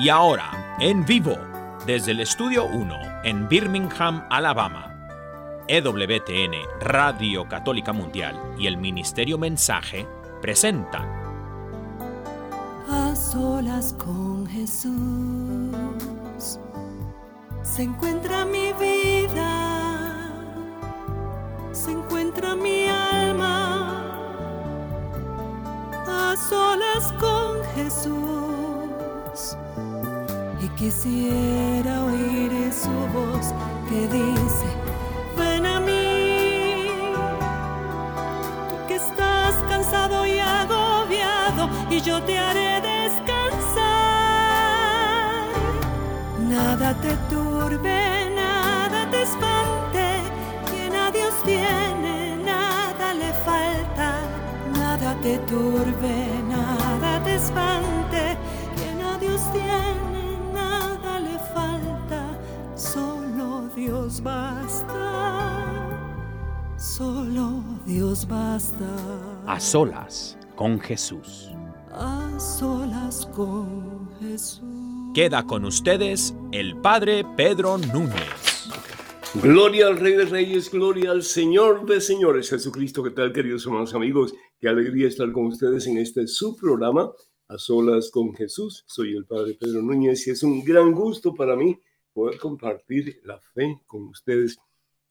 Y ahora, en vivo, desde el Estudio 1, en Birmingham, Alabama, EWTN, Radio Católica Mundial y el Ministerio Mensaje presentan A solas con Jesús se encuentra mi vida, se encuentra mi alma. A solas con Jesús quisiera oír su voz que dice, ven a mí, que estás cansado y agobiado y yo te haré descansar. Nada te turbe, nada te espante, quien a Dios tiene, nada le falta. Nada te turbe, nada te espante, Dios basta, solo Dios basta. A solas con Jesús. A solas con Jesús. Queda con ustedes el Padre Pedro Núñez. Gloria al Rey de Reyes, gloria al Señor de Señores, Jesucristo. ¿Qué tal, queridos hermanos amigos? Qué alegría estar con ustedes en este su programa, A Solas con Jesús. Soy el Padre Pedro Núñez y es un gran gusto para mí poder compartir la fe con ustedes.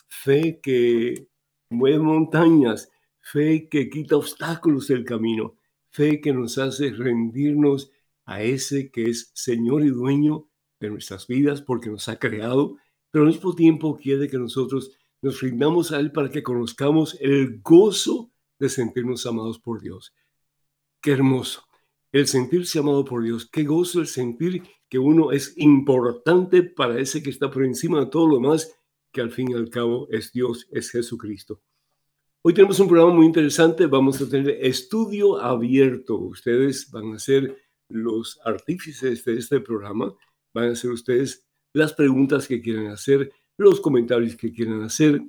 Fe que mueve montañas, fe que quita obstáculos del camino, fe que nos hace rendirnos a ese que es Señor y dueño de nuestras vidas porque nos ha creado, pero al mismo tiempo quiere que nosotros nos rindamos a Él para que conozcamos el gozo de sentirnos amados por Dios. Qué hermoso el sentirse amado por Dios, qué gozo el sentir que uno es importante para ese que está por encima de todo lo demás, que al fin y al cabo es Dios, es Jesucristo. Hoy tenemos un programa muy interesante, vamos a tener estudio abierto. Ustedes van a ser los artífices de este programa, van a ser ustedes las preguntas que quieran hacer, los comentarios que quieran hacer.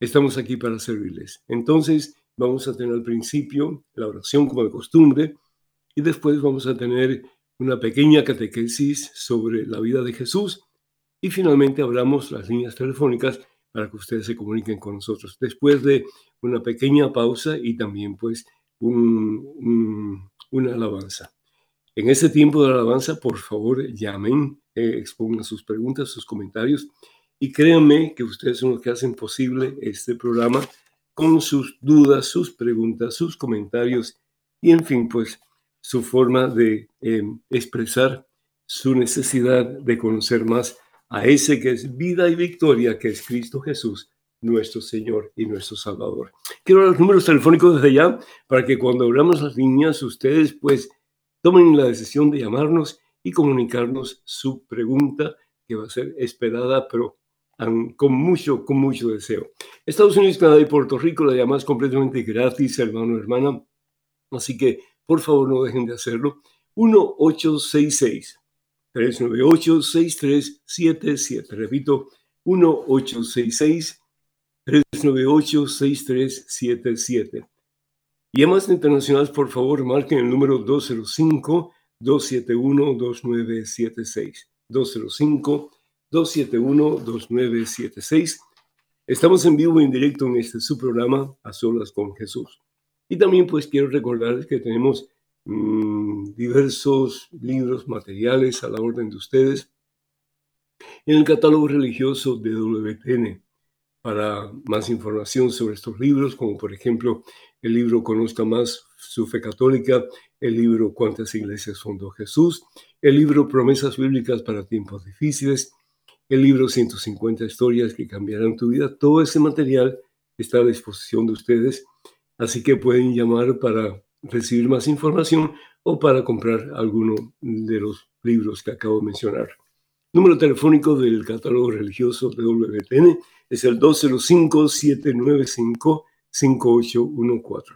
Estamos aquí para servirles. Entonces, vamos a tener al principio la oración como de costumbre y después vamos a tener una pequeña catequesis sobre la vida de Jesús y finalmente hablamos las líneas telefónicas para que ustedes se comuniquen con nosotros. Después de una pequeña pausa y también pues un, un, una alabanza. En ese tiempo de alabanza, por favor, llamen, eh, expongan sus preguntas, sus comentarios y créanme que ustedes son los que hacen posible este programa con sus dudas, sus preguntas, sus comentarios y en fin, pues su forma de eh, expresar su necesidad de conocer más a ese que es vida y victoria, que es Cristo Jesús, nuestro Señor y nuestro Salvador. Quiero los números telefónicos desde ya para que cuando abramos las líneas ustedes pues tomen la decisión de llamarnos y comunicarnos su pregunta que va a ser esperada, pero con mucho, con mucho deseo. Estados Unidos, Canadá y Puerto Rico, la llamada es completamente gratis, hermano, hermana. Así que, por favor, no dejen de hacerlo. 1-866. 398-6377. Repito, 1-866-398-6377. Y además internacionales, por favor, marquen el número 205-271-2976. 205-271-2976. Estamos en vivo en directo en este su programa, A Solas con Jesús. Y también pues quiero recordarles que tenemos mmm, diversos libros, materiales a la orden de ustedes en el catálogo religioso de WTN. Para más información sobre estos libros, como por ejemplo el libro Conozca más su fe católica, el libro Cuántas iglesias fundó Jesús, el libro Promesas bíblicas para tiempos difíciles, el libro 150 historias que cambiarán tu vida. Todo ese material está a disposición de ustedes, así que pueden llamar para recibir más información o para comprar alguno de los libros que acabo de mencionar. Número telefónico del catálogo religioso de WTN es el 205-795. 5814.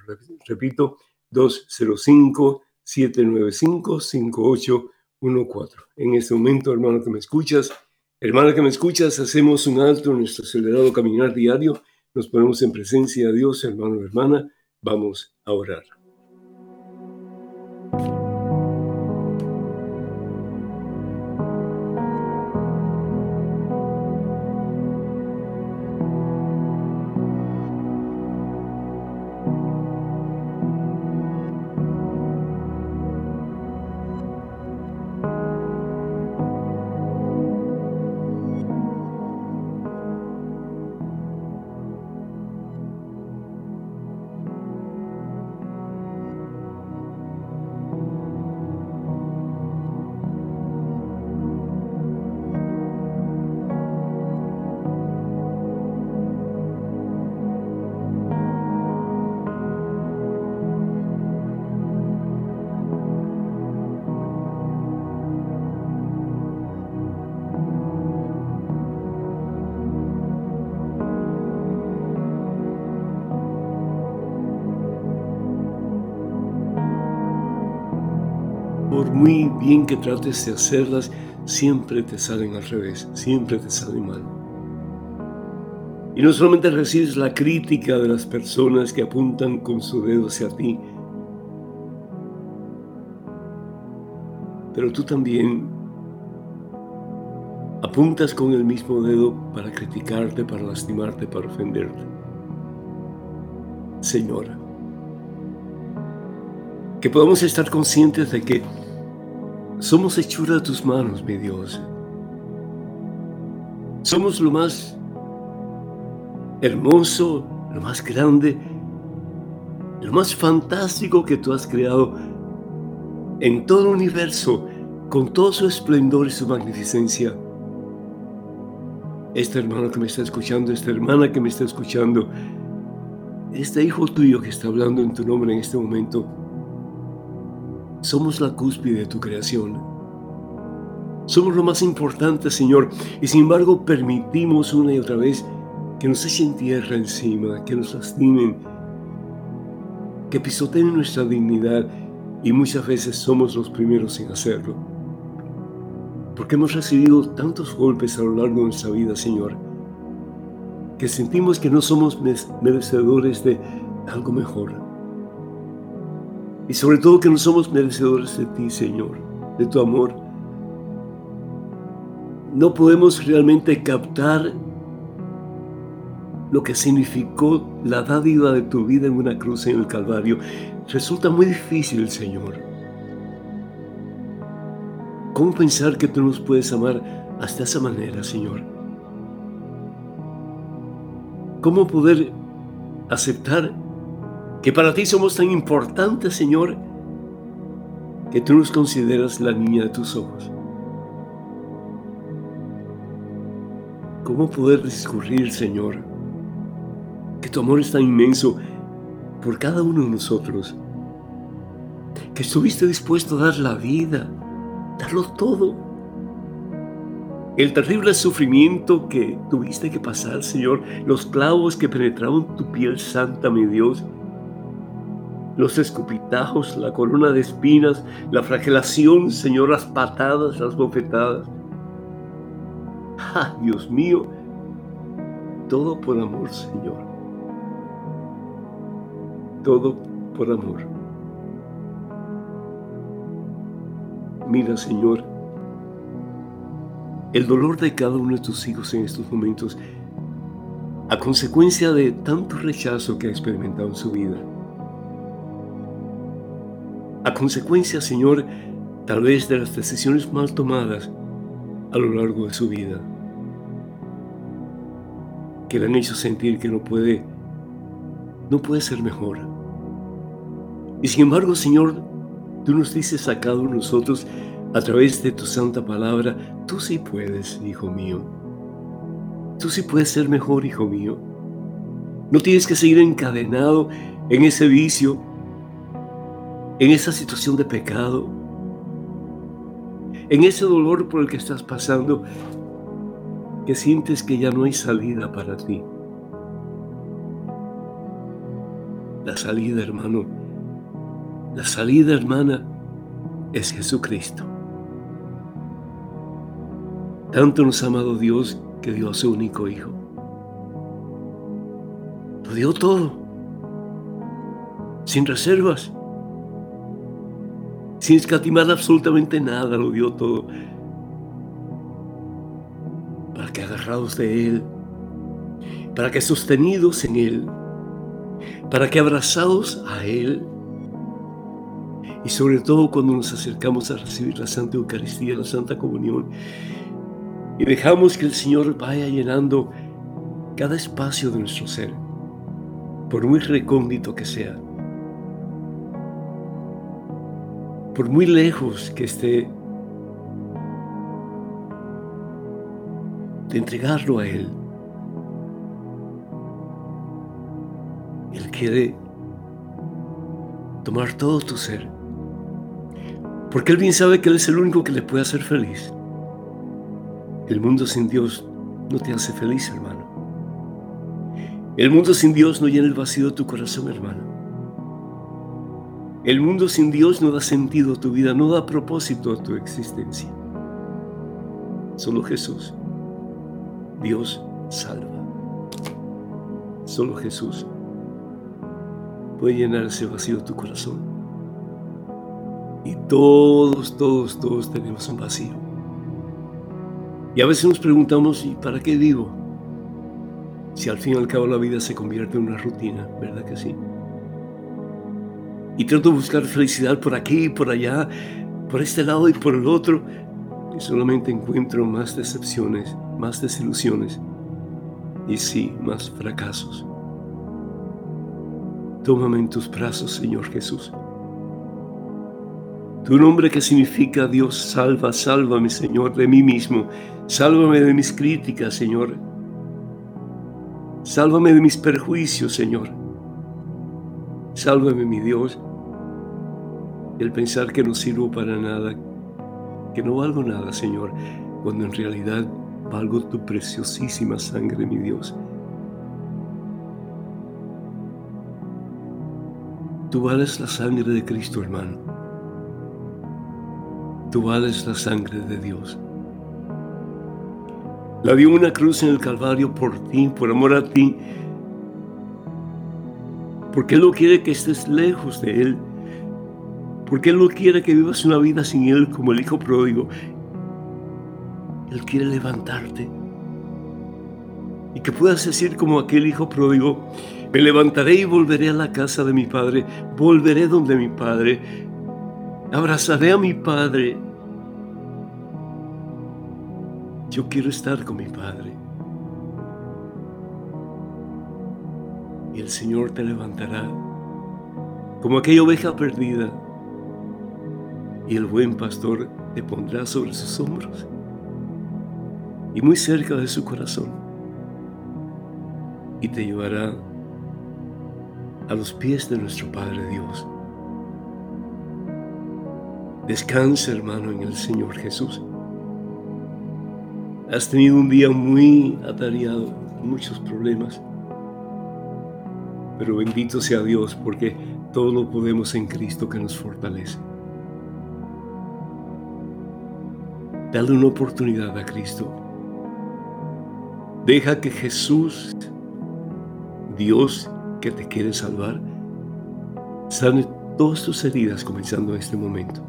Repito, 205-795-5814. En este momento, hermano que me escuchas, hermana que me escuchas, hacemos un alto en nuestro acelerado caminar diario, nos ponemos en presencia de Dios, hermano, hermana, vamos a orar. Bien que trates de hacerlas, siempre te salen al revés, siempre te salen mal. Y no solamente recibes la crítica de las personas que apuntan con su dedo hacia ti, pero tú también apuntas con el mismo dedo para criticarte, para lastimarte, para ofenderte. Señora, que podamos estar conscientes de que somos hechura de tus manos, mi Dios. Somos lo más hermoso, lo más grande, lo más fantástico que tú has creado en todo el universo, con todo su esplendor y su magnificencia. Este hermano que me está escuchando, esta hermana que me está escuchando, este hijo tuyo que está hablando en tu nombre en este momento, somos la cúspide de tu creación. Somos lo más importante, Señor, y sin embargo permitimos una y otra vez que nos echen tierra encima, que nos lastimen, que pisoteen nuestra dignidad y muchas veces somos los primeros en hacerlo. Porque hemos recibido tantos golpes a lo largo de nuestra vida, Señor, que sentimos que no somos merecedores de algo mejor. Y sobre todo que no somos merecedores de ti, Señor, de tu amor. No podemos realmente captar lo que significó la dádiva de tu vida en una cruz en el Calvario. Resulta muy difícil, Señor. ¿Cómo pensar que tú nos puedes amar hasta esa manera, Señor? ¿Cómo poder aceptar que para ti somos tan importantes, Señor, que tú nos consideras la niña de tus ojos. ¿Cómo poder discurrir, Señor, que tu amor es tan inmenso por cada uno de nosotros, que estuviste dispuesto a dar la vida, darlo todo? El terrible sufrimiento que tuviste que pasar, Señor, los clavos que penetraban tu piel santa, mi Dios, los escupitajos, la corona de espinas, la flagelación, Señor, las patadas, las bofetadas. ¡Ah, Dios mío! Todo por amor, Señor. Todo por amor. Mira, Señor, el dolor de cada uno de tus hijos en estos momentos a consecuencia de tanto rechazo que ha experimentado en su vida a consecuencia, Señor, tal vez de las decisiones mal tomadas a lo largo de su vida, que le han hecho sentir que no puede, no puede ser mejor. Y sin embargo, Señor, tú nos dices a cada de nosotros, a través de tu santa palabra, tú sí puedes, hijo mío. Tú sí puedes ser mejor, hijo mío. No tienes que seguir encadenado en ese vicio en esa situación de pecado, en ese dolor por el que estás pasando, que sientes que ya no hay salida para ti. La salida, hermano, la salida, hermana, es Jesucristo. Tanto nos ha amado Dios que dio a su único Hijo. Lo dio todo, sin reservas sin escatimar absolutamente nada, lo dio todo. Para que agarrados de Él, para que sostenidos en Él, para que abrazados a Él, y sobre todo cuando nos acercamos a recibir la Santa Eucaristía, la Santa Comunión, y dejamos que el Señor vaya llenando cada espacio de nuestro ser, por muy recóndito que sea por muy lejos que esté, de entregarlo a Él. Él quiere tomar todo tu ser, porque Él bien sabe que Él es el único que le puede hacer feliz. El mundo sin Dios no te hace feliz, hermano. El mundo sin Dios no llena el vacío de tu corazón, hermano. El mundo sin Dios no da sentido a tu vida, no da propósito a tu existencia. Solo Jesús, Dios salva. Solo Jesús puede llenar ese vacío de tu corazón. Y todos, todos, todos tenemos un vacío. Y a veces nos preguntamos, ¿y para qué vivo? Si al fin y al cabo la vida se convierte en una rutina, ¿verdad que sí? Y trato de buscar felicidad por aquí por allá, por este lado y por el otro, y solamente encuentro más decepciones, más desilusiones y sí, más fracasos. Tómame en tus brazos, Señor Jesús. Tu nombre que significa Dios salva, sálvame, Señor, de mí mismo. Sálvame de mis críticas, Señor. Sálvame de mis perjuicios, Señor. Sálvame, mi Dios, el pensar que no sirvo para nada, que no valgo nada, Señor, cuando en realidad valgo tu preciosísima sangre, mi Dios. Tú vales la sangre de Cristo, hermano. Tú vales la sangre de Dios. La dio una cruz en el Calvario por ti, por amor a ti, porque Él no quiere que estés lejos de Él, porque Él no quiere que vivas una vida sin Él como el Hijo pródigo. Él quiere levantarte y que puedas decir como aquel Hijo pródigo, me levantaré y volveré a la casa de mi Padre, volveré donde mi Padre, abrazaré a mi Padre yo quiero estar con mi Padre. Y el Señor te levantará como aquella oveja perdida. Y el buen pastor te pondrá sobre sus hombros y muy cerca de su corazón. Y te llevará a los pies de nuestro Padre Dios. Descansa, hermano, en el Señor Jesús. Has tenido un día muy atareado, muchos problemas. Pero bendito sea Dios porque todo lo podemos en Cristo que nos fortalece. Dale una oportunidad a Cristo. Deja que Jesús, Dios que te quiere salvar, sane todas tus heridas comenzando en este momento.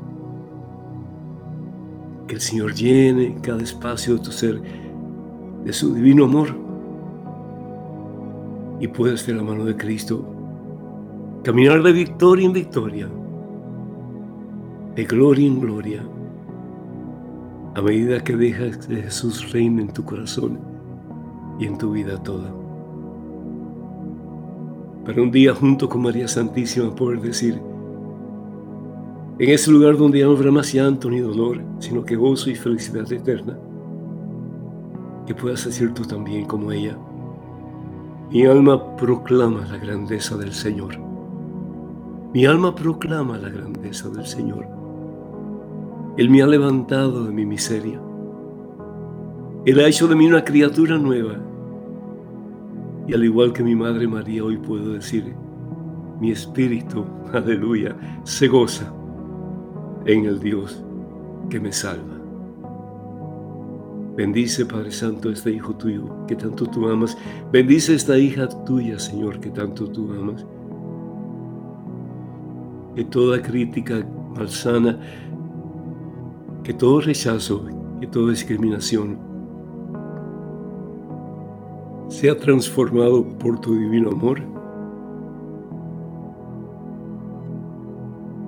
Que el Señor llene cada espacio de tu ser de su divino amor y puedas de la mano de Cristo caminar de victoria en victoria, de gloria en gloria, a medida que dejas que Jesús reine en tu corazón y en tu vida toda. Para un día junto con María Santísima poder decir, en ese lugar donde ya no habrá más llanto ni dolor, sino que gozo y felicidad eterna. Que puedas decir tú también como ella. Mi alma proclama la grandeza del Señor. Mi alma proclama la grandeza del Señor. Él me ha levantado de mi miseria. Él ha hecho de mí una criatura nueva. Y al igual que mi Madre María, hoy puedo decir, mi espíritu, aleluya, se goza en el Dios que me salva. Bendice, Padre Santo, este hijo tuyo que tanto tú amas. Bendice esta hija tuya, Señor, que tanto tú amas. Que toda crítica malsana, que todo rechazo, que toda discriminación sea transformado por tu divino amor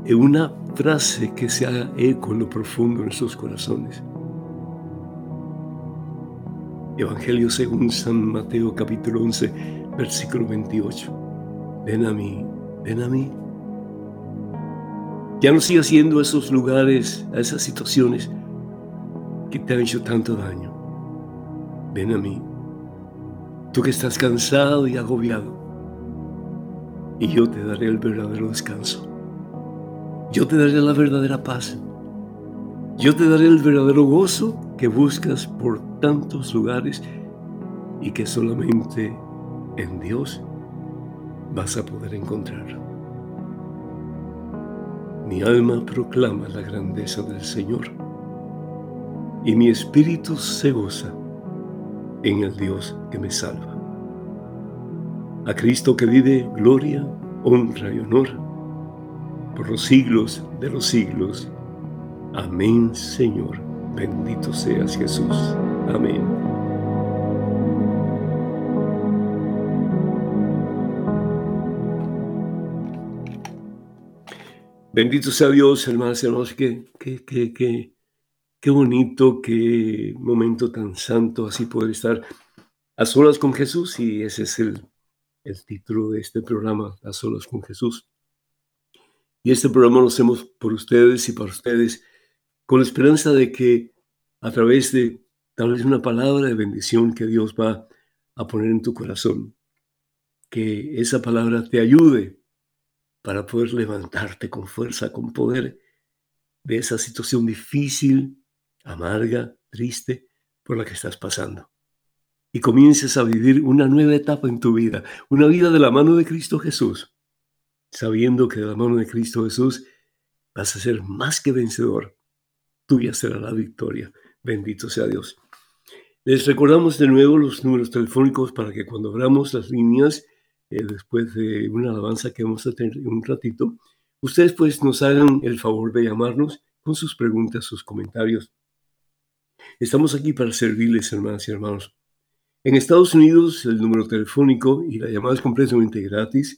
en una frase que se haga eco en lo profundo de nuestros corazones. Evangelio según San Mateo capítulo 11, versículo 28. Ven a mí, ven a mí. Ya no sigas yendo a esos lugares, a esas situaciones que te han hecho tanto daño. Ven a mí. Tú que estás cansado y agobiado. Y yo te daré el verdadero descanso. Yo te daré la verdadera paz. Yo te daré el verdadero gozo que buscas por tantos lugares y que solamente en Dios vas a poder encontrar. Mi alma proclama la grandeza del Señor y mi espíritu se goza en el Dios que me salva. A Cristo que vive gloria, honra y honor por los siglos de los siglos. Amén, Señor. Bendito seas Jesús. Amén. Bendito sea Dios, hermanos y hermanos. Qué, qué, qué, qué, qué bonito, qué momento tan santo así poder estar a solas con Jesús. Y ese es el, el título de este programa, A solas con Jesús. Y este programa lo hacemos por ustedes y para ustedes con la esperanza de que a través de tal vez una palabra de bendición que Dios va a poner en tu corazón, que esa palabra te ayude para poder levantarte con fuerza, con poder de esa situación difícil, amarga, triste por la que estás pasando. Y comiences a vivir una nueva etapa en tu vida, una vida de la mano de Cristo Jesús, sabiendo que de la mano de Cristo Jesús vas a ser más que vencedor tuya será la victoria. Bendito sea Dios. Les recordamos de nuevo los números telefónicos para que cuando abramos las líneas, eh, después de una alabanza que vamos a tener un ratito, ustedes pues nos hagan el favor de llamarnos con sus preguntas, sus comentarios. Estamos aquí para servirles, hermanas y hermanos. En Estados Unidos, el número telefónico y la llamada es completamente gratis.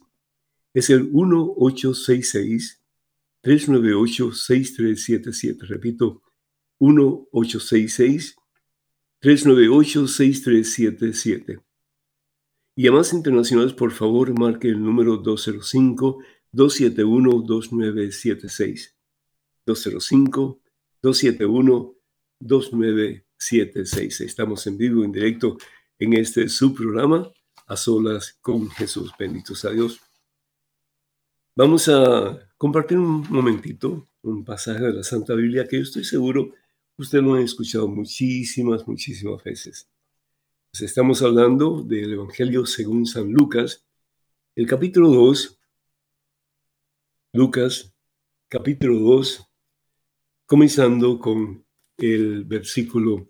Es el 1866 398-6377. Repito, 1-866-398-6377. Y más internacionales, por favor, marque el número 205-271-2976. 205-271-2976. Estamos en vivo, en directo, en este subprograma, A Solas con Jesús. Benditos a Dios. Vamos a compartir un momentito un pasaje de la Santa Biblia que yo estoy seguro usted lo ha escuchado muchísimas, muchísimas veces. Pues estamos hablando del Evangelio según San Lucas, el capítulo 2, Lucas, capítulo 2, comenzando con el versículo,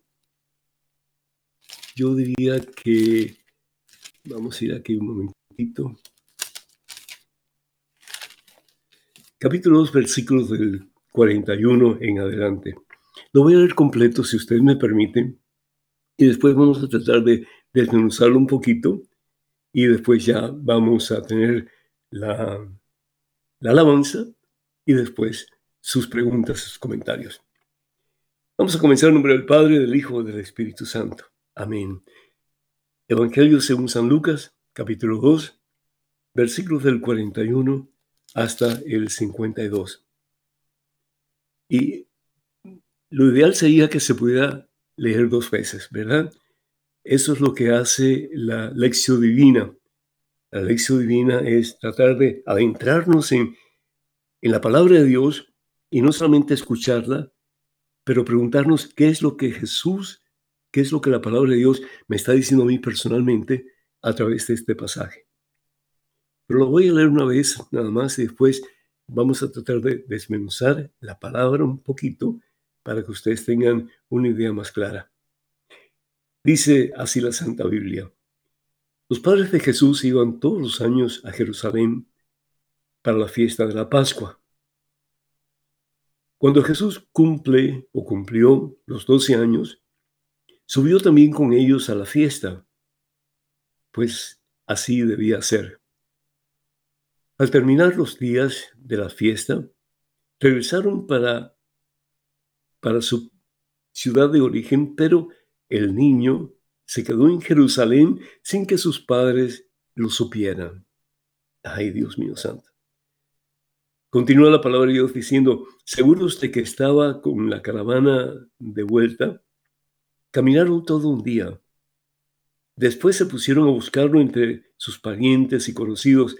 yo diría que, vamos a ir aquí un momentito, capítulo 2, versículos del 41 en adelante. Lo voy a leer completo, si ustedes me permiten, y después vamos a tratar de desmenuzarlo un poquito, y después ya vamos a tener la, la alabanza y después sus preguntas, sus comentarios. Vamos a comenzar en nombre del Padre, del Hijo del Espíritu Santo. Amén. Evangelio según San Lucas, capítulo 2, versículos del 41 hasta el 52. Y lo ideal sería que se pudiera leer dos veces, ¿verdad? Eso es lo que hace la lección divina. La lección divina es tratar de adentrarnos en, en la palabra de Dios y no solamente escucharla, pero preguntarnos qué es lo que Jesús, qué es lo que la palabra de Dios me está diciendo a mí personalmente a través de este pasaje. Pero lo voy a leer una vez nada más y después vamos a tratar de desmenuzar la palabra un poquito para que ustedes tengan una idea más clara. Dice así la Santa Biblia. Los padres de Jesús iban todos los años a Jerusalén para la fiesta de la Pascua. Cuando Jesús cumple o cumplió los doce años, subió también con ellos a la fiesta, pues así debía ser. Al terminar los días de la fiesta, regresaron para, para su ciudad de origen, pero el niño se quedó en Jerusalén sin que sus padres lo supieran. Ay, Dios mío santo. Continúa la palabra de Dios diciendo, seguros de que estaba con la caravana de vuelta, caminaron todo un día. Después se pusieron a buscarlo entre sus parientes y conocidos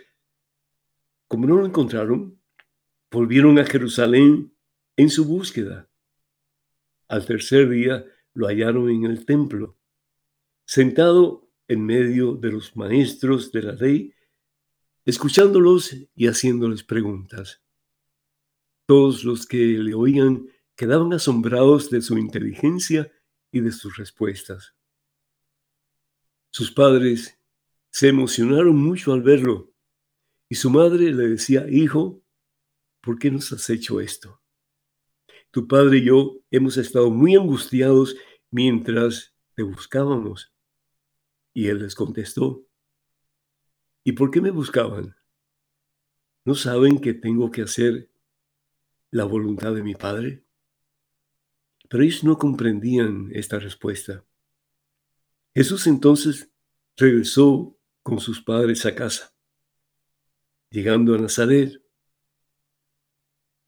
como no lo encontraron, volvieron a Jerusalén en su búsqueda. Al tercer día lo hallaron en el templo, sentado en medio de los maestros de la ley, escuchándolos y haciéndoles preguntas. Todos los que le oían quedaban asombrados de su inteligencia y de sus respuestas. Sus padres se emocionaron mucho al verlo y su madre le decía, Hijo, ¿por qué nos has hecho esto? Tu padre y yo hemos estado muy angustiados mientras te buscábamos. Y él les contestó, ¿y por qué me buscaban? ¿No saben que tengo que hacer la voluntad de mi padre? Pero ellos no comprendían esta respuesta. Jesús entonces regresó con sus padres a casa. Llegando a Nazaret,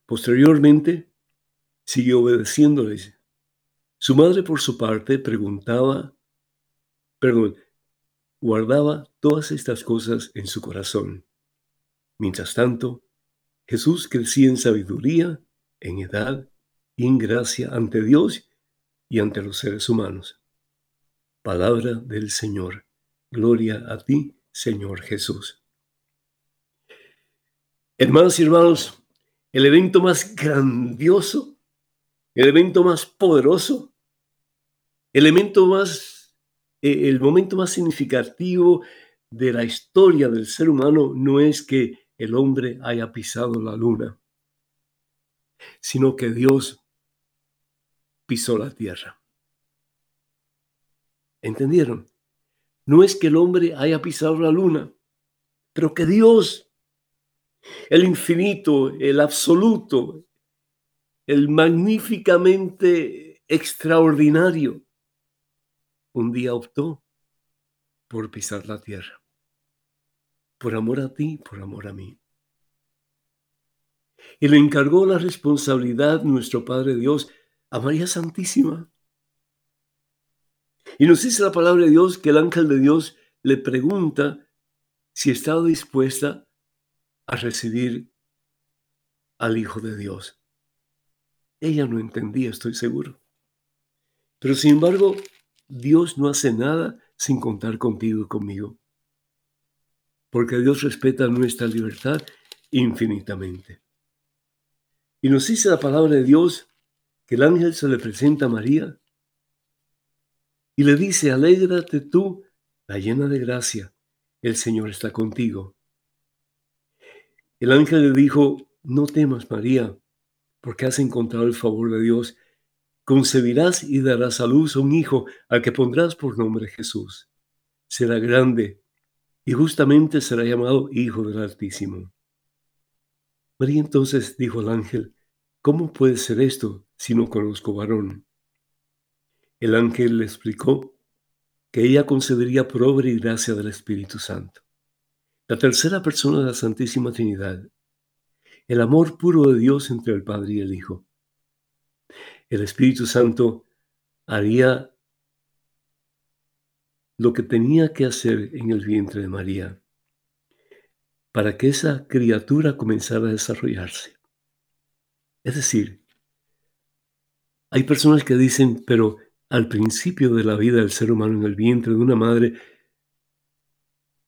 posteriormente siguió obedeciéndoles. Su madre, por su parte, preguntaba, perdón, guardaba todas estas cosas en su corazón. Mientras tanto, Jesús crecía en sabiduría, en edad y en gracia ante Dios y ante los seres humanos. Palabra del Señor. Gloria a ti, Señor Jesús. Hermanos y hermanos, el evento más grandioso el evento más poderoso, el elemento más, eh, el momento más significativo de la historia del ser humano no es que el hombre haya pisado la luna, sino que Dios pisó la tierra. ¿Entendieron? No es que el hombre haya pisado la luna, pero que Dios, el infinito, el absoluto, el magníficamente extraordinario, un día optó por pisar la tierra. Por amor a ti, por amor a mí. Y le encargó la responsabilidad nuestro Padre Dios a María Santísima. Y nos dice la palabra de Dios que el ángel de Dios le pregunta si estaba dispuesta a recibir al Hijo de Dios. Ella no entendía, estoy seguro. Pero sin embargo, Dios no hace nada sin contar contigo y conmigo. Porque Dios respeta nuestra libertad infinitamente. Y nos dice la palabra de Dios que el ángel se le presenta a María y le dice, alégrate tú, la llena de gracia, el Señor está contigo. El ángel le dijo, no temas, María, porque has encontrado el favor de Dios. Concebirás y darás a luz a un hijo al que pondrás por nombre Jesús. Será grande y justamente será llamado Hijo del Altísimo. María entonces dijo al ángel, ¿cómo puede ser esto si no conozco varón? El ángel le explicó que ella concedería por obra y gracia del Espíritu Santo. La tercera persona de la Santísima Trinidad el amor puro de Dios entre el Padre y el Hijo. El Espíritu Santo haría lo que tenía que hacer en el vientre de María para que esa criatura comenzara a desarrollarse. Es decir, hay personas que dicen, pero al principio de la vida del ser humano en el vientre de una madre,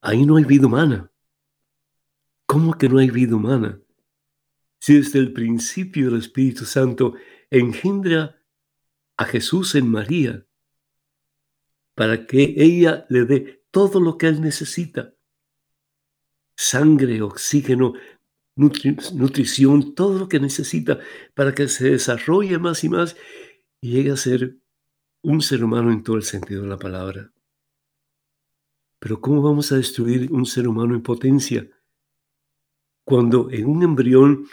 ahí no hay vida humana. ¿Cómo que no hay vida humana? Si desde el principio el Espíritu Santo engendra a Jesús en María para que ella le dé todo lo que él necesita, sangre, oxígeno, nutrición, todo lo que necesita para que se desarrolle más y más y llegue a ser un ser humano en todo el sentido de la palabra. Pero ¿cómo vamos a destruir un ser humano en potencia? Cuando en un embrión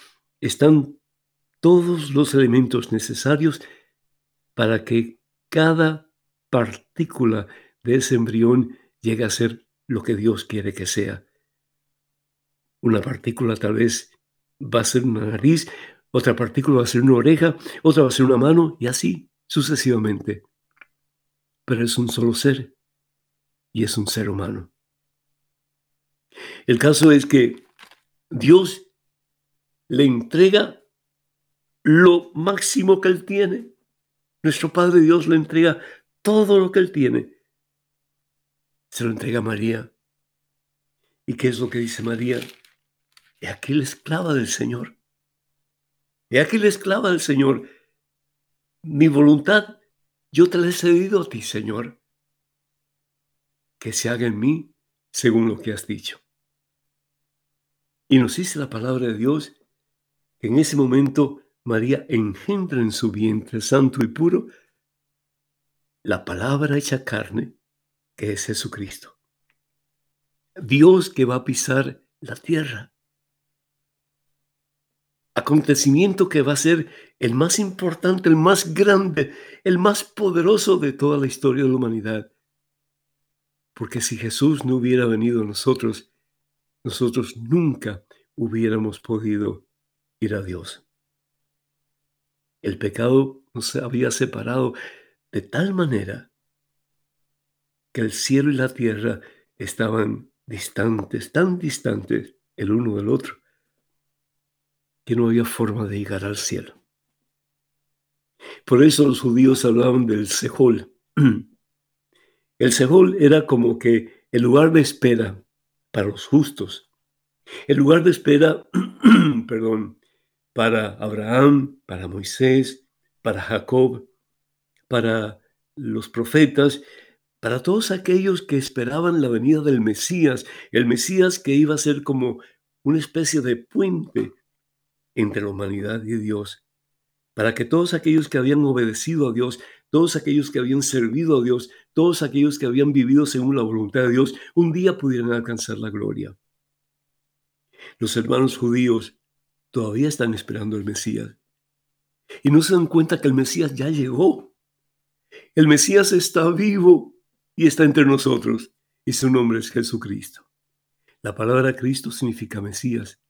están todos los elementos necesarios para que cada partícula de ese embrión llegue a ser lo que Dios quiere que sea. Una partícula tal vez va a ser una nariz, otra partícula va a ser una oreja, otra va a ser una mano y así sucesivamente. Pero es un solo ser y es un ser humano. El caso es que Dios le entrega lo máximo que él tiene. Nuestro Padre Dios le entrega todo lo que él tiene. Se lo entrega a María. ¿Y qué es lo que dice María? Y aquí la esclava del Señor. Y aquí le esclava al Señor, mi voluntad yo te la he cedido a ti, Señor. Que se haga en mí según lo que has dicho. Y nos dice la palabra de Dios en ese momento María engendra en su vientre santo y puro la palabra hecha carne, que es Jesucristo. Dios que va a pisar la tierra. Acontecimiento que va a ser el más importante, el más grande, el más poderoso de toda la historia de la humanidad. Porque si Jesús no hubiera venido a nosotros, nosotros nunca hubiéramos podido ir a Dios. El pecado nos había separado de tal manera que el cielo y la tierra estaban distantes, tan distantes el uno del otro, que no había forma de llegar al cielo. Por eso los judíos hablaban del Sejol. El Sejol era como que el lugar de espera para los justos, el lugar de espera, perdón, para Abraham, para Moisés, para Jacob, para los profetas, para todos aquellos que esperaban la venida del Mesías, el Mesías que iba a ser como una especie de puente entre la humanidad y Dios, para que todos aquellos que habían obedecido a Dios todos aquellos que habían servido a Dios, todos aquellos que habían vivido según la voluntad de Dios, un día pudieran alcanzar la gloria. Los hermanos judíos todavía están esperando al Mesías. Y no se dan cuenta que el Mesías ya llegó. El Mesías está vivo y está entre nosotros. Y su nombre es Jesucristo. La palabra Cristo significa Mesías.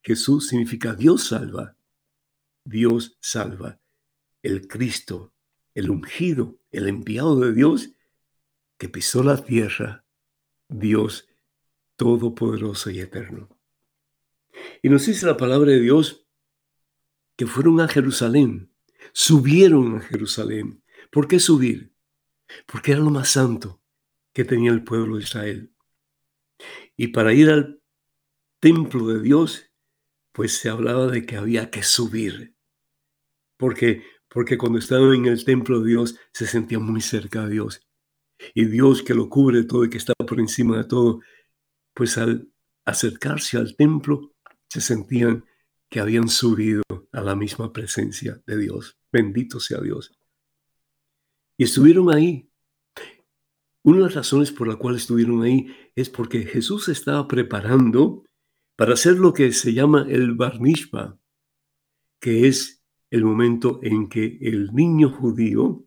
Jesús significa Dios salva. Dios salva. El Cristo el ungido, el enviado de Dios, que pisó la tierra, Dios todopoderoso y eterno. Y nos dice la palabra de Dios que fueron a Jerusalén, subieron a Jerusalén. ¿Por qué subir? Porque era lo más santo que tenía el pueblo de Israel. Y para ir al templo de Dios, pues se hablaba de que había que subir. Porque porque cuando estaba en el templo de Dios se sentía muy cerca de Dios. Y Dios que lo cubre todo y que está por encima de todo, pues al acercarse al templo se sentían que habían subido a la misma presencia de Dios. Bendito sea Dios. Y estuvieron ahí. Una de las razones por la cual estuvieron ahí es porque Jesús estaba preparando para hacer lo que se llama el Bar que es el momento en que el niño judío,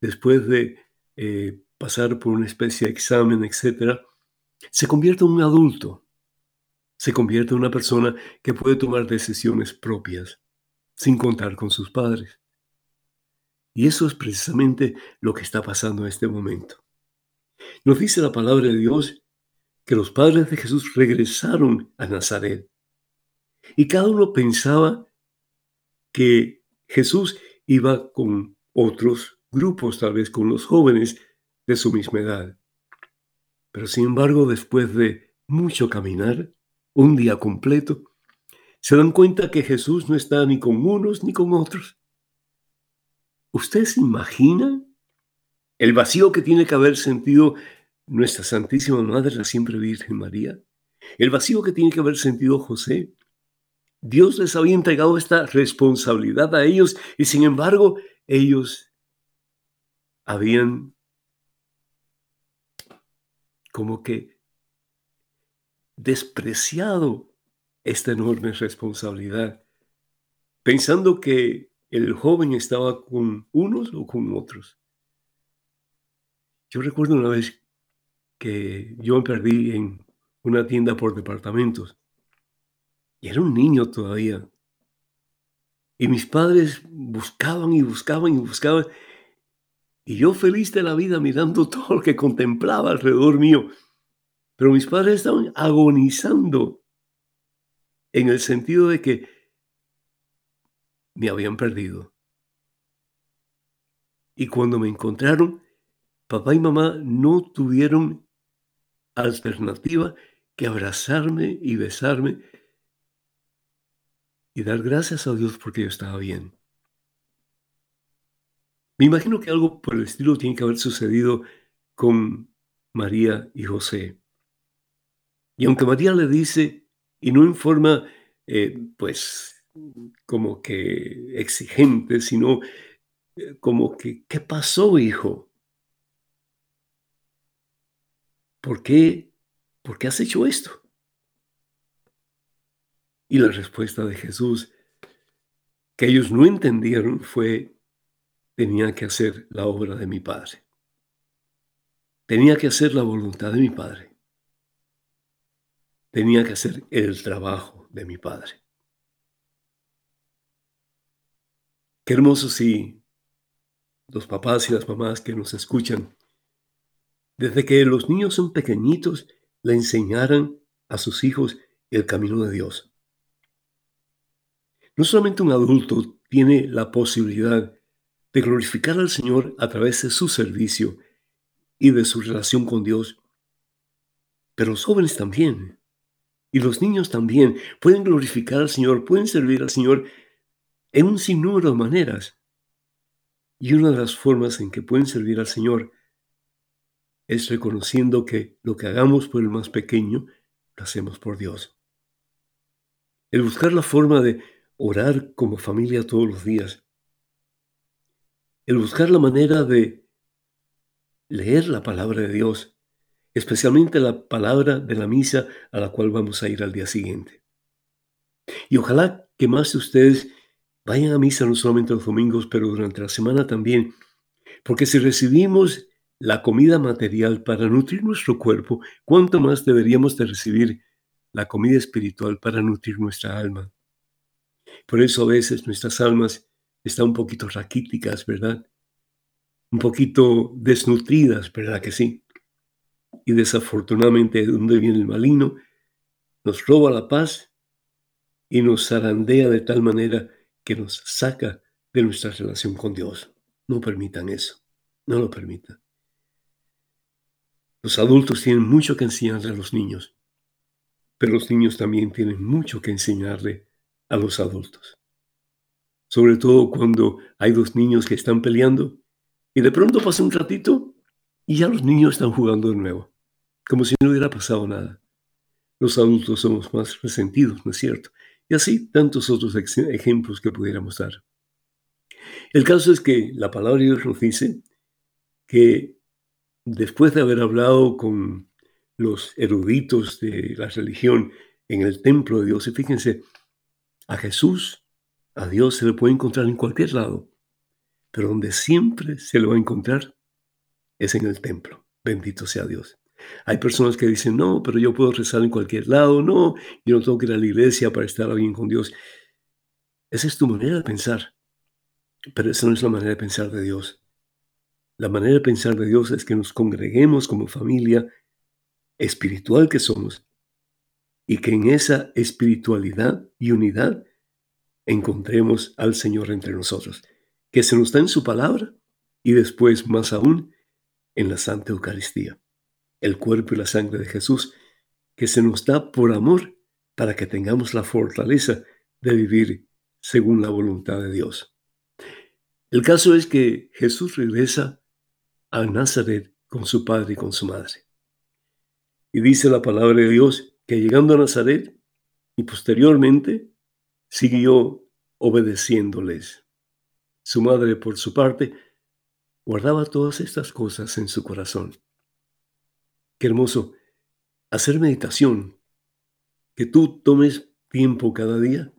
después de eh, pasar por una especie de examen, etc., se convierte en un adulto, se convierte en una persona que puede tomar decisiones propias, sin contar con sus padres. Y eso es precisamente lo que está pasando en este momento. Nos dice la palabra de Dios que los padres de Jesús regresaron a Nazaret y cada uno pensaba que Jesús iba con otros grupos, tal vez con los jóvenes de su misma edad. Pero sin embargo, después de mucho caminar, un día completo, se dan cuenta que Jesús no está ni con unos ni con otros. ¿Usted se imagina el vacío que tiene que haber sentido nuestra Santísima Madre, la siempre Virgen María? El vacío que tiene que haber sentido José, Dios les había entregado esta responsabilidad a ellos y sin embargo ellos habían como que despreciado esta enorme responsabilidad, pensando que el joven estaba con unos o con otros. Yo recuerdo una vez que yo me perdí en una tienda por departamentos y era un niño todavía. Y mis padres buscaban y buscaban y buscaban. Y yo feliz de la vida mirando todo lo que contemplaba alrededor mío. Pero mis padres estaban agonizando en el sentido de que me habían perdido. Y cuando me encontraron, papá y mamá no tuvieron alternativa que abrazarme y besarme y dar gracias a Dios porque yo estaba bien. Me imagino que algo por el estilo tiene que haber sucedido con María y José. Y aunque María le dice, y no en forma, eh, pues, como que exigente, sino eh, como que, ¿qué pasó, hijo? ¿Por qué? ¿Por qué has hecho esto? Y la respuesta de Jesús, que ellos no entendieron, fue, tenía que hacer la obra de mi Padre. Tenía que hacer la voluntad de mi Padre. Tenía que hacer el trabajo de mi Padre. Qué hermoso si los papás y las mamás que nos escuchan, desde que los niños son pequeñitos, le enseñaran a sus hijos el camino de Dios. No solamente un adulto tiene la posibilidad de glorificar al Señor a través de su servicio y de su relación con Dios, pero los jóvenes también, y los niños también, pueden glorificar al Señor, pueden servir al Señor en un sinnúmero de maneras. Y una de las formas en que pueden servir al Señor es reconociendo que lo que hagamos por el más pequeño, lo hacemos por Dios. El buscar la forma de orar como familia todos los días. El buscar la manera de leer la palabra de Dios, especialmente la palabra de la misa a la cual vamos a ir al día siguiente. Y ojalá que más de ustedes vayan a misa no solamente los domingos, pero durante la semana también, porque si recibimos la comida material para nutrir nuestro cuerpo, ¿cuánto más deberíamos de recibir la comida espiritual para nutrir nuestra alma? Por eso a veces nuestras almas están un poquito raquíticas, ¿verdad? Un poquito desnutridas, ¿verdad que sí? Y desafortunadamente, ¿de dónde viene el maligno? Nos roba la paz y nos zarandea de tal manera que nos saca de nuestra relación con Dios. No permitan eso, no lo permitan. Los adultos tienen mucho que enseñarle a los niños, pero los niños también tienen mucho que enseñarle a los adultos. Sobre todo cuando hay dos niños que están peleando y de pronto pasa un ratito y ya los niños están jugando de nuevo, como si no hubiera pasado nada. Los adultos somos más resentidos, ¿no es cierto? Y así tantos otros ejemplos que pudiéramos dar. El caso es que la palabra de Dios nos dice que después de haber hablado con los eruditos de la religión en el templo de Dios, y fíjense, a Jesús, a Dios se le puede encontrar en cualquier lado, pero donde siempre se lo va a encontrar es en el templo. Bendito sea Dios. Hay personas que dicen, no, pero yo puedo rezar en cualquier lado, no, yo no tengo que ir a la iglesia para estar bien con Dios. Esa es tu manera de pensar, pero esa no es la manera de pensar de Dios. La manera de pensar de Dios es que nos congreguemos como familia espiritual que somos y que en esa espiritualidad y unidad encontremos al Señor entre nosotros, que se nos da en su palabra y después más aún en la Santa Eucaristía, el cuerpo y la sangre de Jesús, que se nos da por amor para que tengamos la fortaleza de vivir según la voluntad de Dios. El caso es que Jesús regresa a Nazaret con su padre y con su madre. Y dice la palabra de Dios que llegando a Nazaret y posteriormente siguió obedeciéndoles. Su madre, por su parte, guardaba todas estas cosas en su corazón. Qué hermoso hacer meditación, que tú tomes tiempo cada día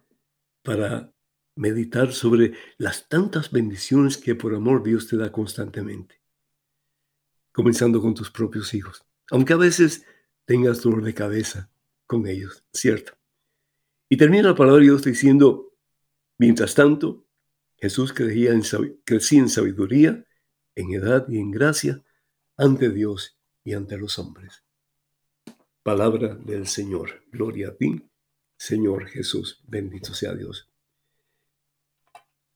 para meditar sobre las tantas bendiciones que por amor Dios te da constantemente, comenzando con tus propios hijos, aunque a veces tengas dolor de cabeza, con ellos, ¿cierto? Y termina la palabra de Dios diciendo, mientras tanto, Jesús crecía en, crecía en sabiduría, en edad y en gracia ante Dios y ante los hombres. Palabra del Señor. Gloria a ti, Señor Jesús. Bendito sea Dios.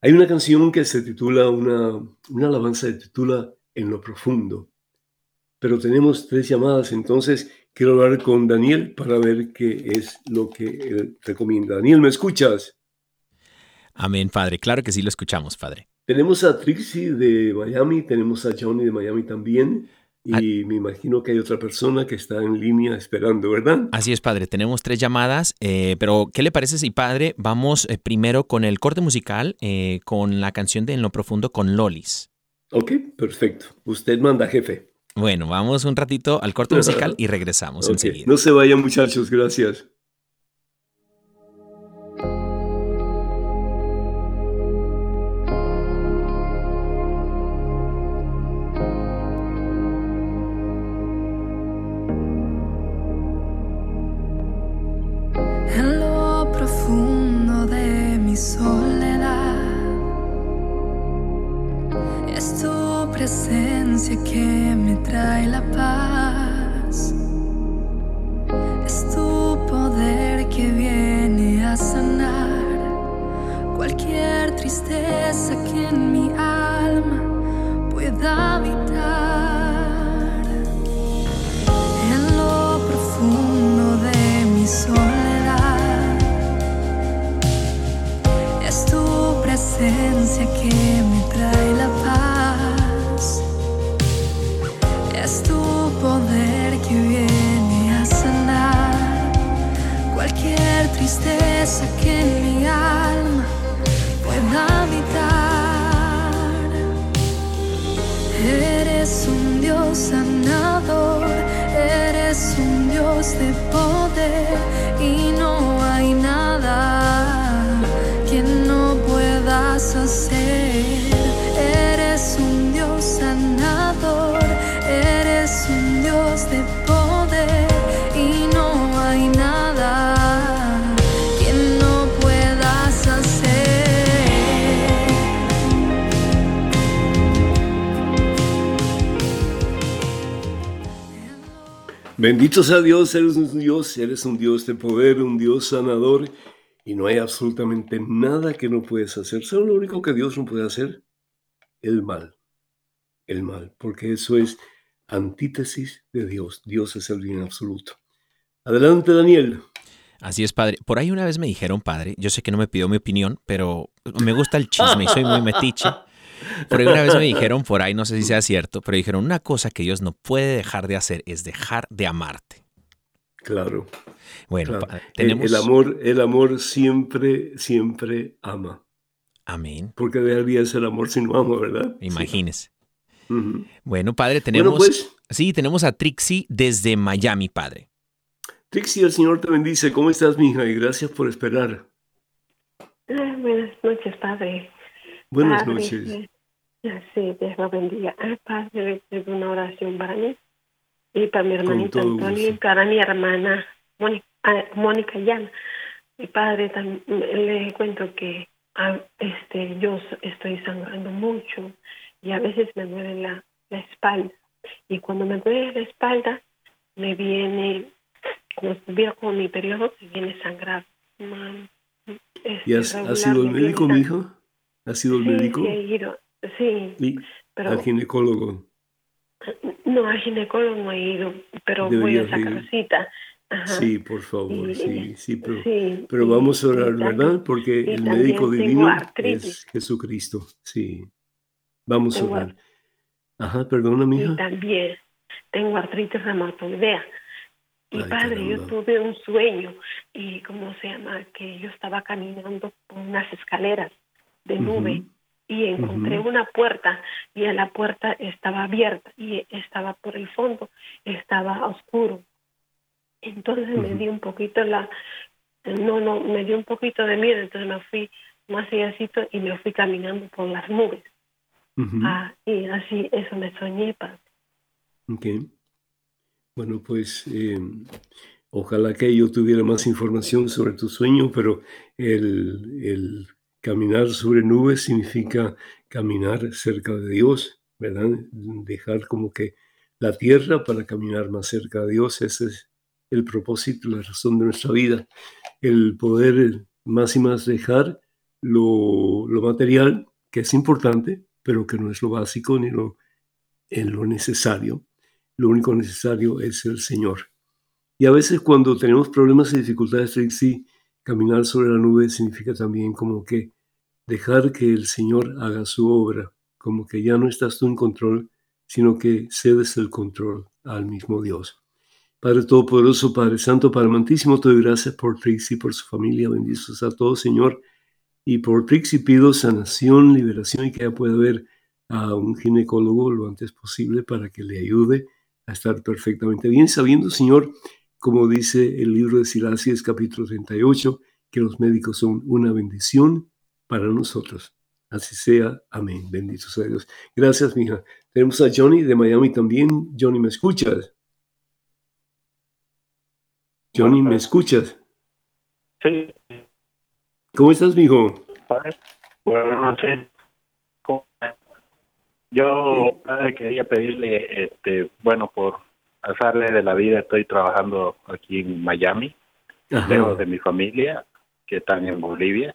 Hay una canción que se titula, una, una alabanza se titula En lo profundo. Pero tenemos tres llamadas, entonces quiero hablar con Daniel para ver qué es lo que él recomienda. Daniel, ¿me escuchas? Amén, Padre. Claro que sí lo escuchamos, Padre. Tenemos a Trixie de Miami, tenemos a Johnny de Miami también. Y me imagino que hay otra persona que está en línea esperando, ¿verdad? Así es, Padre. Tenemos tres llamadas, eh, pero ¿qué le parece si, Padre, vamos eh, primero con el corte musical, eh, con la canción de En lo profundo con Lolis? Ok, perfecto. Usted manda, jefe. Bueno, vamos un ratito al corte musical y regresamos enseguida. No se vayan, muchachos, gracias. Mi soledad es tu presencia que me trae la paz. Es tu poder que viene a sanar cualquier tristeza que en mi alma pueda habitar. Presencia Bendito sea Dios, eres un Dios, eres un Dios de poder, un Dios sanador, y no hay absolutamente nada que no puedes hacer. ¿Sabes lo único que Dios no puede hacer? El mal. El mal, porque eso es antítesis de Dios. Dios es el bien absoluto. Adelante, Daniel. Así es, Padre. Por ahí una vez me dijeron, Padre, yo sé que no me pidió mi opinión, pero me gusta el chisme y soy muy metiche. Por ahí una vez me dijeron, por ahí no sé si sea cierto, pero dijeron, una cosa que Dios no puede dejar de hacer es dejar de amarte. Claro. Bueno, claro. El- tenemos... el, amor, el amor siempre, siempre ama. Amén. Porque dejaría ser amor si no ama, ¿verdad? Sí. Imagínese. Bueno, Padre, tenemos... Bueno, pues, Sí, tenemos a Trixie desde Miami, Padre. Trixie, el Señor te bendice. ¿Cómo estás, mija? Y gracias por esperar. Ah, buenas noches, Padre. Buenas Padre, noches. Sí, Dios lo bendiga. Ah, Padre, le una oración para mí y para mi hermanito todo Antonio y para mi hermana Mónica, ah, Mónica Llana. Mi padre, le cuento que ah, este, yo estoy sangrando mucho y a veces me duele la, la espalda. Y cuando me duele la espalda, me viene, como estuviera con mi periodo, me viene sangrado. Este, ¿Y has, has regular, ido al médico, sang- mija? ¿Has ido al Sí, médico? sí, he ido. Sí, Y pero al ginecólogo. no, al ginecólogo no he ido, pero voy a Deberías sacar cita. Ajá. Sí, por favor, Y- sí, sí, pero, sí, pero y- vamos a y orar, ¿verdad? Porque y el médico divino es Jesucristo, sí. Vamos a orar. Ajá, perdona, Y mija. también tengo artritis reumatoidea. Y Ay, padre, yo tuve un sueño y, ¿cómo se llama? Que yo estaba caminando por unas escaleras de nube y encontré una puerta y la puerta estaba abierta y estaba por el fondo, estaba oscuro. Entonces me dio un poquito la, no, no, me dio un poquito de miedo, entonces me fui más allacito y me fui caminando por las nubes. Ah, y así, eso me soñé, padre. Ok. Bueno, pues eh, ojalá que yo tuviera más información sobre tu sueño, pero el, el caminar sobre nubes significa caminar cerca de Dios, ¿verdad? Dejar como que la tierra para caminar más cerca de Dios. Ese es el propósito, la razón de nuestra vida. El poder más y más dejar lo, material, que es importante, pero que no es lo básico ni lo, en lo necesario lo único necesario es el Señor. Y a veces cuando tenemos problemas y dificultades, sí, caminar sobre la nube significa también como que dejar que el Señor haga su obra, como que ya no estás tú en control, sino que cedes el control al mismo Dios. Padre Todopoderoso, Padre Santo, Padre Mantísimo, te doy gracias por Trixie, por su familia, benditos a todos, Señor. Y por Trixie pido sanación, liberación y que ella pueda ver a un ginecólogo lo antes posible para que le ayude a estar perfectamente bien, sabiendo, Señor, como dice el libro de Silacias capítulo 38, que los médicos son una bendición para nosotros. Así sea. Amén. Bendito sea Dios. Gracias, mija. Tenemos a Johnny de Miami también. Johnny, ¿me escuchas? Johnny, ¿me escuchas? Sí. ¿Cómo estás, mijo? Bueno, no sé. Yo quería pedirle, este, bueno, por pasarle de la vida, estoy trabajando aquí en Miami, lejos de mi familia, que están en Bolivia.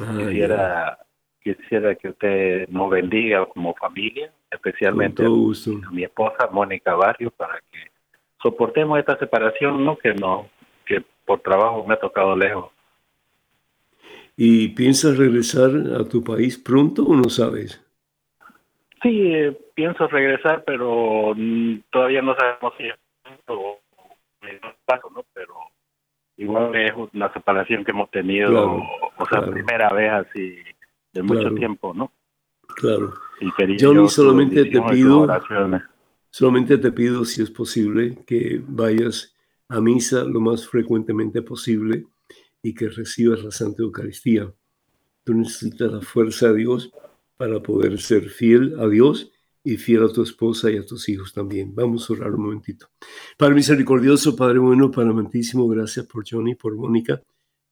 Ah, quisiera, quisiera que usted nos bendiga como familia, especialmente a mi esposa Mónica Barrio, para que soportemos esta separación, ¿no? Que no, que por trabajo me ha tocado lejos. ¿Y piensas regresar a tu país pronto o no sabes? Sí, eh, pienso regresar, pero mm, todavía no sabemos si es o paso, ¿no? Pero igual es una separación que hemos tenido, o sea, primera vez así de mucho tiempo, ¿no? Claro. Y yo solamente te pido Solamente te pido, si es posible, que vayas a misa lo más frecuentemente posible y que recibas la Santa Eucaristía. Tú necesitas la fuerza de Dios para poder ser fiel a Dios y fiel a tu esposa y a tus hijos también. Vamos a orar un momentito. Padre misericordioso, Padre bueno, Padre amantísimo, gracias por Johnny, por Mónica,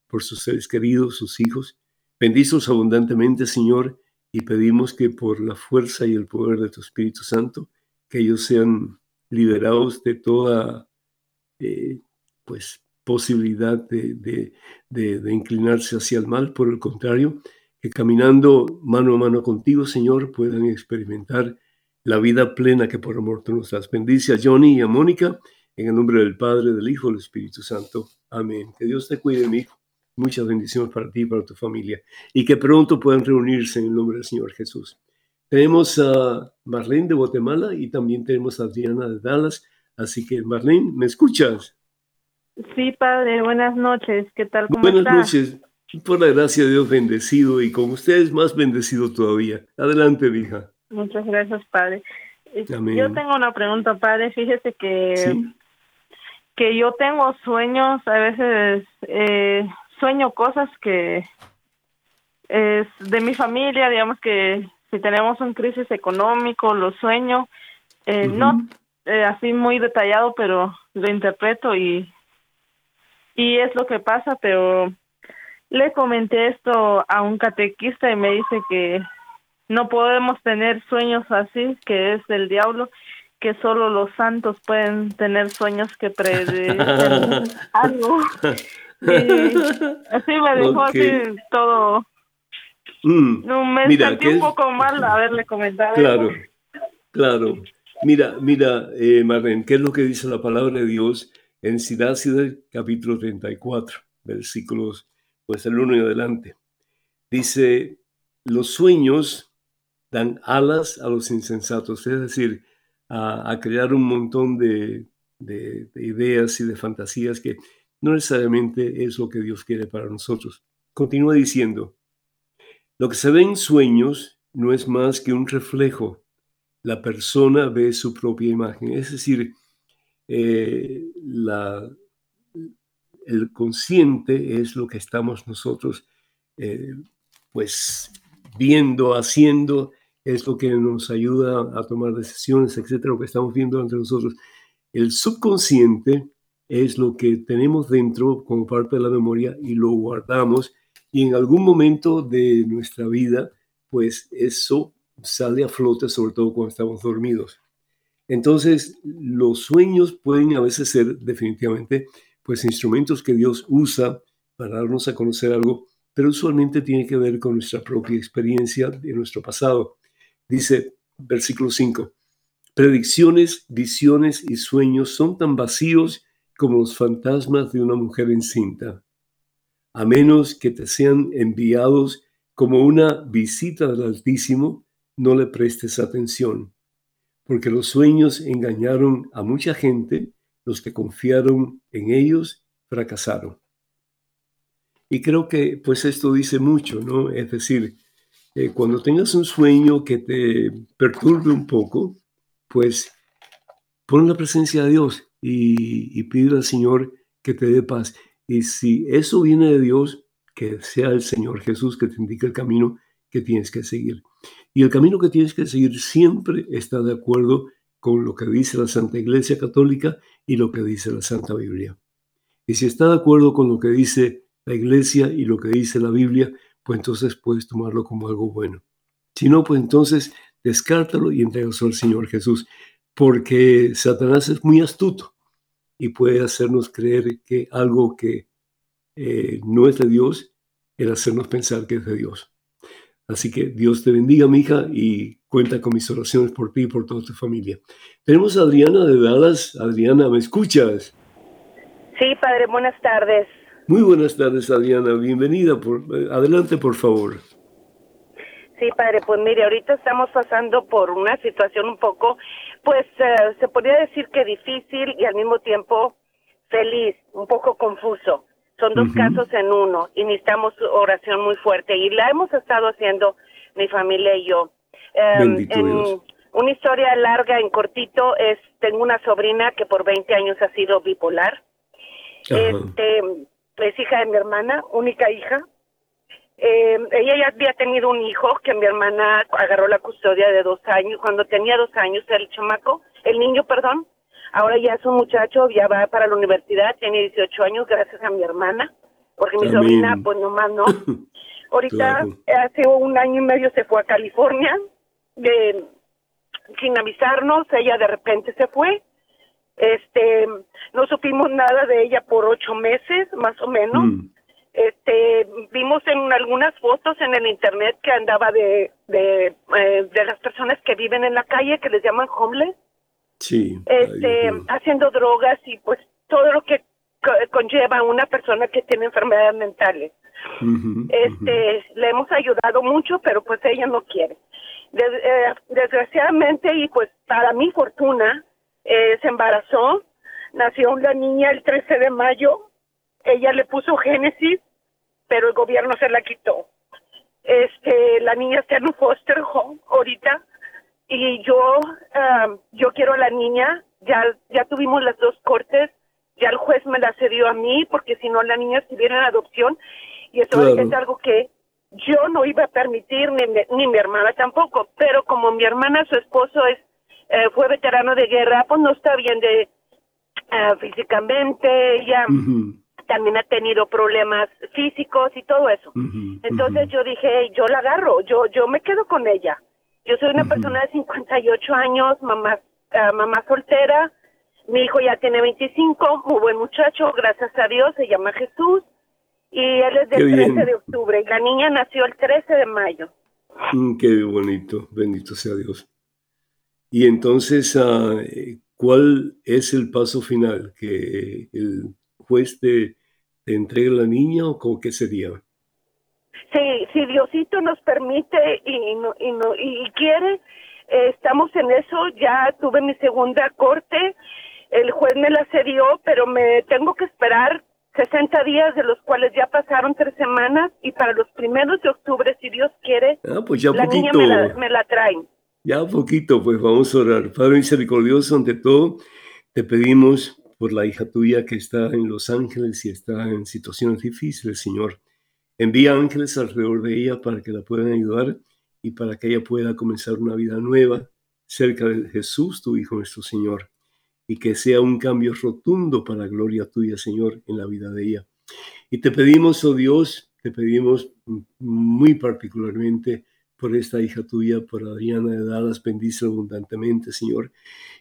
por sus seres queridos, sus hijos. Bendizos abundantemente, Señor, y pedimos que por la fuerza y el poder de tu Espíritu Santo, que ellos sean liberados de toda eh, pues, posibilidad de, inclinarse hacia el mal, por el contrario, que caminando mano a mano contigo, Señor, puedan experimentar la vida plena que por amor tú nos das. Bendice a Johnny y a Mónica, en el nombre del Padre, del Hijo y del Espíritu Santo. Amén. Que Dios te cuide, mi hijo. Muchas bendiciones para ti y para tu familia. Y que pronto puedan reunirse en el nombre del Señor Jesús. Tenemos a Marlene de Guatemala y también tenemos a Adriana de Dallas. Así que, Marlene, ¿me escuchas? Sí, padre, buenas noches. ¿Qué tal? ¿Cómo buenas noches. Por la gracia de Dios, bendecido y con ustedes más bendecido todavía. Adelante, hija. Muchas gracias, padre. Eh, yo tengo una pregunta, padre. Fíjese que, que yo tengo sueños, a veces eh, sueño cosas que es de mi familia, digamos que si tenemos un crisis económico, lo sueño, eh, no eh, así muy detallado, pero lo interpreto y, y es lo que pasa, pero le comenté esto a un catequista y me dice que no podemos tener sueños así, que es del diablo, que solo los santos pueden tener sueños que predicen algo. Y así me dejó así todo Mm, no, me mira, sentí un poco mal haberle comentado. Claro, claro. Mira, mira, eh, Marlene, ¿qué es lo que dice la palabra de Dios en Sidácida, capítulo 34, versículos, pues el 1 y adelante? Dice, los sueños dan alas a los insensatos, es decir, a, crear un montón de, de ideas y de fantasías que no necesariamente es lo que Dios quiere para nosotros. Continúa diciendo, lo que se ve en sueños no es más que un reflejo. La persona ve su propia imagen. Es decir, eh, el consciente es lo que estamos nosotros eh, pues viendo, haciendo, es lo que nos ayuda a tomar decisiones, etcétera, lo que estamos viendo entre nosotros. El subconsciente es lo que tenemos dentro como parte de la memoria y lo guardamos y en algún momento de nuestra vida, pues eso sale a flote, sobre todo cuando estamos dormidos. Entonces, los sueños pueden a veces ser definitivamente pues instrumentos que Dios usa para darnos a conocer algo, pero usualmente tiene que ver con nuestra propia experiencia de nuestro pasado. Dice versículo 5, predicciones, visiones y sueños son tan vacíos como los fantasmas de una mujer encinta a menos que te sean enviados como una visita del Altísimo, no le prestes atención, porque los sueños engañaron a mucha gente, los que confiaron en ellos fracasaron. Y creo que pues esto dice mucho, ¿no? Es decir, eh, cuando tengas un sueño que te perturbe un poco, pues pon la presencia de Dios y, y pide al Señor que te dé paz. Y si eso viene de Dios, que sea el Señor Jesús que te indique el camino que tienes que seguir. Y el camino que tienes que seguir siempre está de acuerdo con lo que dice la Santa Iglesia Católica y lo que dice la Santa Biblia. Y si está de acuerdo con lo que dice la Iglesia y lo que dice la Biblia, pues entonces puedes tomarlo como algo bueno. Si no, pues entonces descártalo y entrégaselo al Señor Jesús, porque Satanás es muy astuto y puede hacernos creer que algo que eh, no es de Dios, el hacernos pensar que es de Dios. Así que Dios te bendiga, mi hija, y cuenta con mis oraciones por ti y por toda tu familia. Tenemos a Adriana de Dallas. Adriana, ¿me escuchas? Sí, padre, buenas tardes. Muy buenas tardes, Adriana. Bienvenida. Por, adelante, por favor. Sí, padre, pues mire, ahorita estamos pasando por una situación un poco, pues eh, se podría decir que difícil y al mismo tiempo feliz, un poco confuso. Son dos casos en uno y necesitamos oración muy fuerte y la hemos estado haciendo mi familia y yo. Em, en una historia larga, en cortito, es tengo una sobrina que por 20 años ha sido bipolar. Este, es hija de mi hermana, única hija. Eh, ella ya había tenido un hijo que mi hermana agarró la custodia de dos años, cuando tenía dos años el chamaco, el niño, perdón, Ahora ya es un muchacho, ya va para la universidad, tiene 18 años gracias a mi hermana, porque mi sobrina pues nomás no. Ahorita hace un año y medio se fue a California, de, sin avisarnos, ella de repente se fue. Este, no supimos nada de ella por ocho meses, más o menos. Mm. Este, vimos en algunas fotos en el internet que andaba de, de, eh, de las personas que viven en la calle, que les llaman homeless Sí. Este, haciendo drogas y pues todo lo que conlleva a una persona que tiene enfermedades mentales. este, le hemos ayudado mucho, pero pues ella no quiere. Eh, desgraciadamente y pues para mi fortuna eh, se embarazó, nació una niña el 13 de mayo, ella le puso Génesis, pero el gobierno se la quitó. Este, la niña está en un foster home ahorita y yo yo quiero a la niña ya ya tuvimos las dos cortes ya el juez me la cedió a mí porque si no la niña estuviera en adopción y eso es algo que yo no iba a permitir ni, ni mi hermana tampoco pero como mi hermana su esposo es eh, fue veterano de guerra pues no está bien de uh, físicamente ella también ha tenido problemas físicos y todo eso entonces yo dije yo la agarro yo yo me quedo con ella yo soy una persona de 58 años, mamá, uh, mamá soltera. Mi hijo ya tiene 25, muy buen muchacho, gracias a Dios, se llama Jesús. Y él es del 13 de octubre y la niña nació el 13 de mayo. Mm, qué bonito, bendito sea Dios. Y entonces, uh, ¿cuál es el paso final? ¿Que el juez te, te entregue la niña o cómo que sería? si, si Diosito nos permite y, no, y, no, y quiere, eh, estamos en eso. Ya tuve mi segunda corte, el juez me la cedió, pero me tengo que esperar 60 días, de los cuales ya pasaron tres semanas, y para los primeros de octubre, si Dios quiere, ah, pues ya la poquito, niña me la, me la traen. Ya poquito, pues vamos a orar. Padre misericordioso, ante todo, te pedimos por la hija tuya que está en Los Ángeles y está en situaciones difíciles, Señor. Envía ángeles alrededor de ella para que la puedan ayudar y para que ella pueda comenzar una vida nueva cerca de Jesús, tu Hijo nuestro Señor, y que sea un cambio rotundo para la gloria tuya, Señor, en la vida de ella. Y te pedimos, oh Dios, te pedimos muy particularmente por esta hija tuya, por Adriana de Dallas, bendice abundantemente, Señor,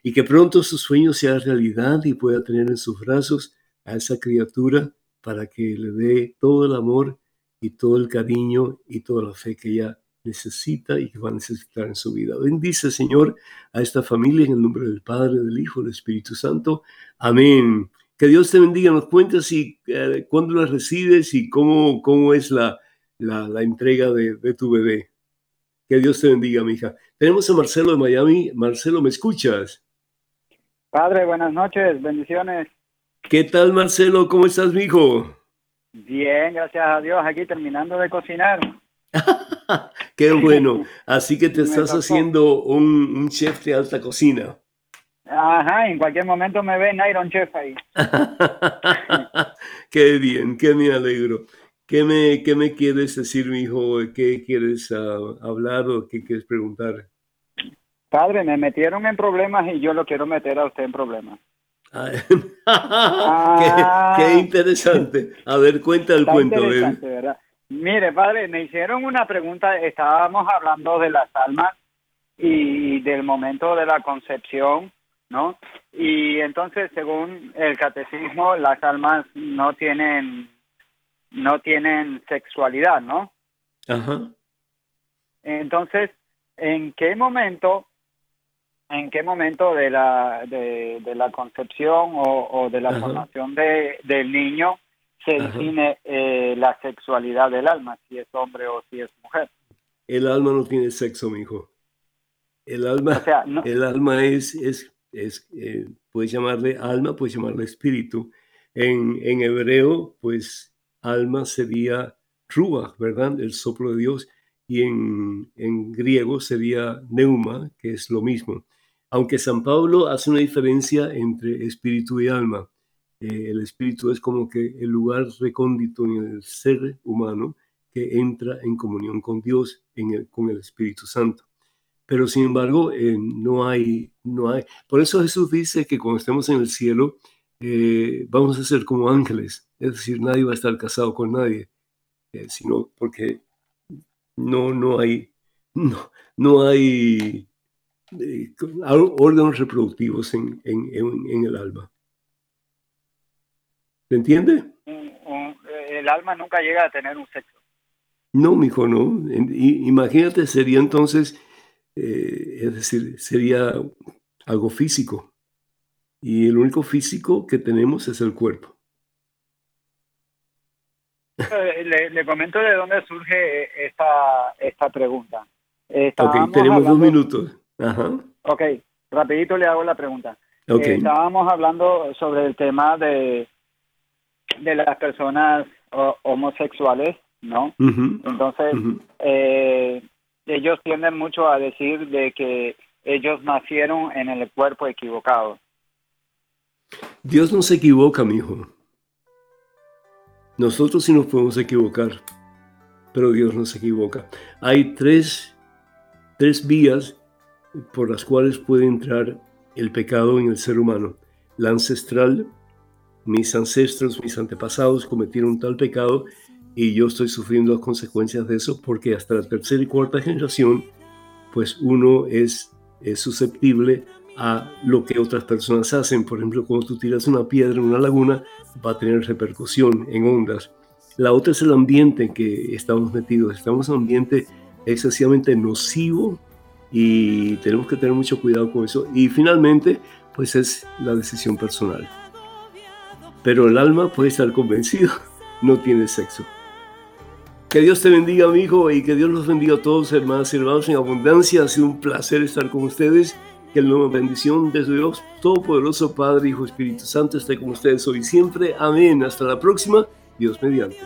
y que pronto su sueño sea realidad y pueda tener en sus brazos a esa criatura para que le dé todo el amor y todo el cariño y toda la fe que ella necesita y que va a necesitar en su vida. Bendice, Señor, a esta familia en el nombre del Padre, del Hijo, del Espíritu Santo. Amén. Que Dios te bendiga. Nos cuentas si, eh, cuándo la recibes y cómo, cómo es la, la, entrega de, tu bebé. Que Dios te bendiga, mi hija. Tenemos a Marcelo de Miami. Marcelo, ¿me escuchas? Padre, buenas noches, bendiciones. ¿Qué tal, Marcelo? ¿Cómo estás, mi hijo? Bien, gracias a Dios, aquí terminando de cocinar. Qué bueno. Así que te estás haciendo un, un, chef de alta cocina. Ajá, en cualquier momento me ven Iron Chef ahí. qué bien, qué me alegro. ¿Qué me, qué me quieres decir, mi hijo? ¿Qué quieres uh, hablar o qué quieres preguntar? Padre, me metieron en problemas y yo lo quiero meter a usted en problemas. ah, qué, qué, interesante. A ver, cuenta el cuento. ¿verdad? Mire, padre, me hicieron una pregunta. Estábamos hablando de las almas y del momento de la concepción, ¿no? Y entonces, según el catecismo, las almas no tienen no tienen sexualidad, ¿no? Ajá. Entonces, ¿en qué momento en qué momento de la de, la concepción o, de la formación de, del niño se define eh, la sexualidad del alma, si es hombre o si es mujer. El alma no tiene sexo, mi hijo. El alma, el alma es, es, es eh, puedes llamarle alma, puedes llamarle espíritu. En, en hebreo, pues alma sería ruach, ¿verdad? El soplo de Dios. Y en, en griego sería neuma, que es lo mismo. Aunque San Pablo hace una diferencia entre espíritu y alma. Eh, el espíritu es como que el lugar recóndito en el ser humano que entra en comunión con Dios, en el, con el Espíritu Santo. Pero sin embargo, eh, no, hay, no hay. Por eso Jesús dice que cuando estemos en el cielo, eh, vamos a ser como ángeles. Es decir, nadie va a estar casado con nadie, sino porque no, no hay, no, no hay órganos reproductivos en, en, en el alma. ¿Se entiende? El alma nunca llega a tener un sexo. No, mijo, no. Imagínate, sería entonces, eh, es decir, sería algo físico. Y el único físico que tenemos es el cuerpo. Eh, le, comento de dónde surge esta, esta pregunta. ok, tenemos dos minutos. Ajá. Ok, rapidito le hago la pregunta. Okay. estábamos hablando sobre el tema de de las personas homosexuales, ¿no? Entonces, eh, ellos tienden mucho a decir de que ellos nacieron en el cuerpo equivocado. Dios no se equivoca, mi hijo. Nosotros sí nos podemos equivocar, pero Dios no se equivoca. Hay tres, tres vías por las cuales puede entrar el pecado en el ser humano. La ancestral, mis ancestros, mis antepasados cometieron tal pecado y yo estoy sufriendo las consecuencias de eso porque hasta la tercera y cuarta generación, pues uno es, es susceptible a lo que otras personas hacen. Por ejemplo, cuando tú tiras una piedra en una laguna, va a tener repercusión en ondas. La otra es el ambiente en que estamos metidos. Estamos en un ambiente excesivamente nocivo y tenemos que tener mucho cuidado con eso. Y finalmente, pues es la decisión personal pero el alma puede estar convencido, no tiene sexo. Que Dios te bendiga, amigo, y que Dios los bendiga a todos, hermanos y hermanos, en abundancia. Ha sido un placer estar con ustedes. Que la bendición de Dios Todopoderoso, Padre, Hijo, Espíritu Santo esté con ustedes hoy y siempre. Amén. Hasta la próxima. Dios mediante.